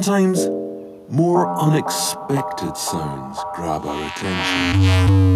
Sometimes more unexpected sounds grab our attention.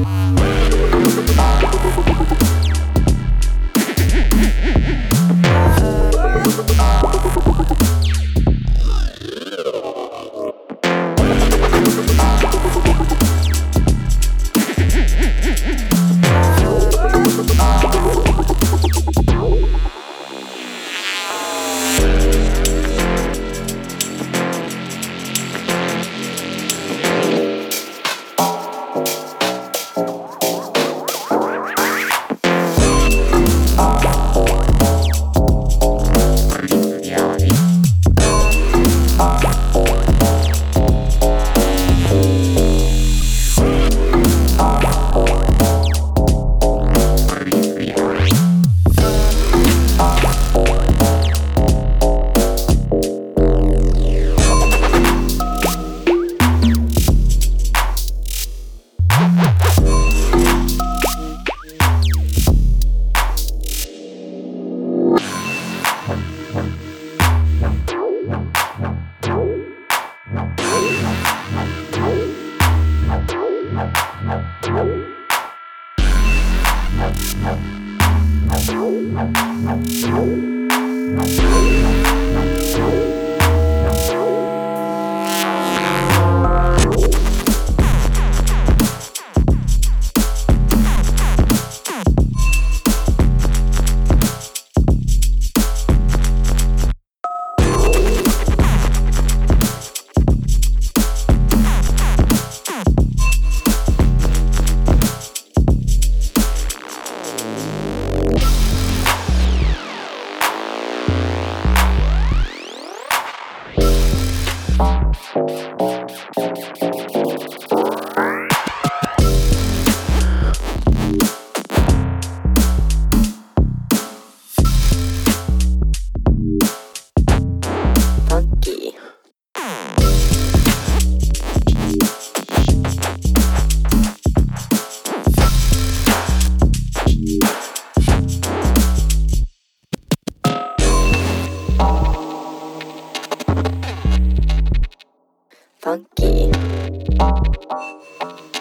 ファンキー。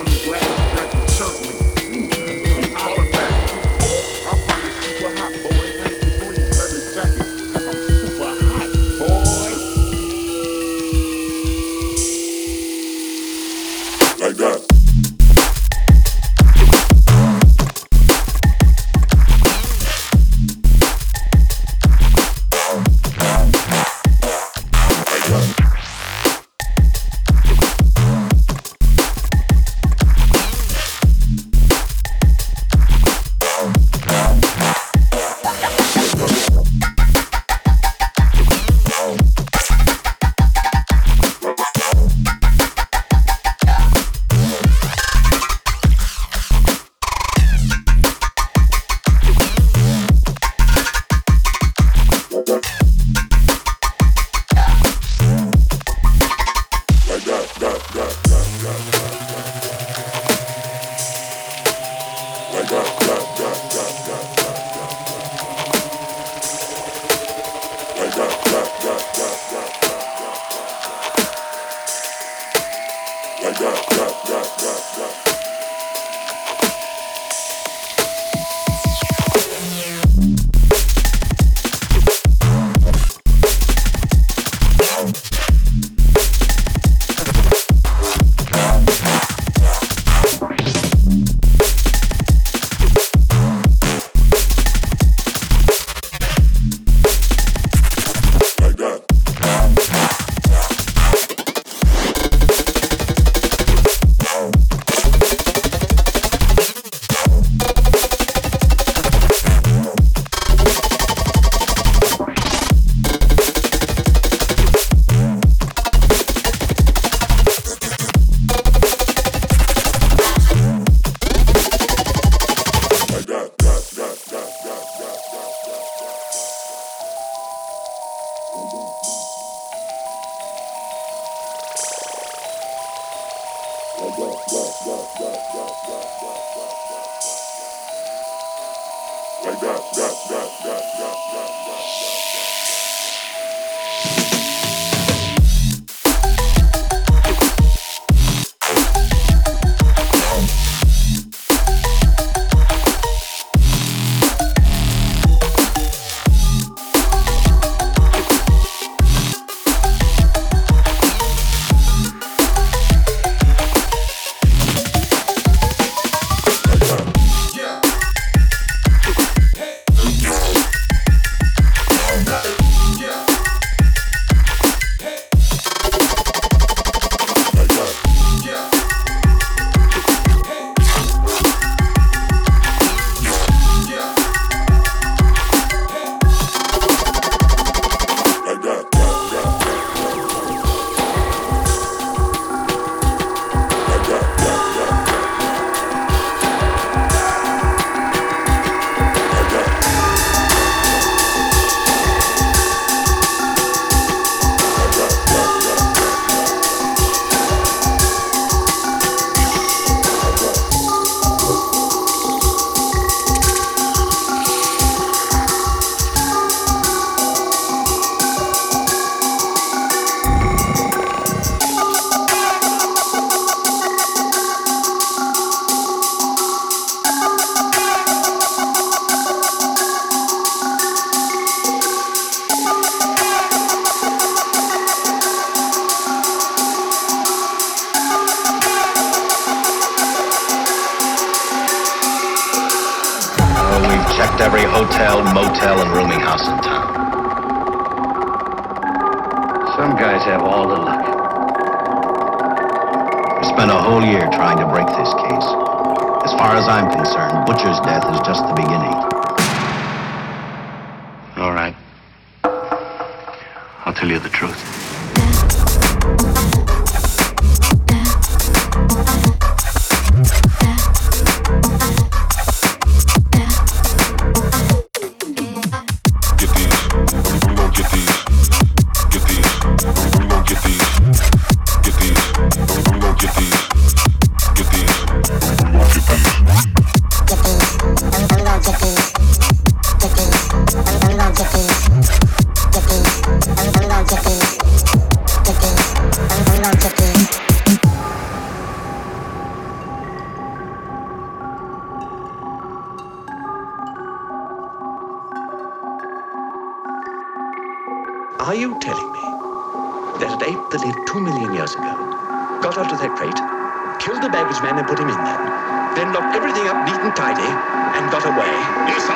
on the ground. yeah, yeah, yeah. Have all the luck. We spent a whole year trying to break this case. As far as I'm concerned, Butcher's death is just the beginning. Tidy and got away? Yes,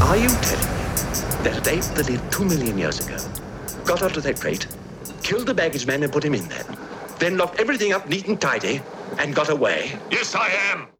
Are you telling me that an ape that lived two million years ago got onto that crate, killed the baggage man and put him in there, then locked everything up neat and tidy and got away? Yes, I am.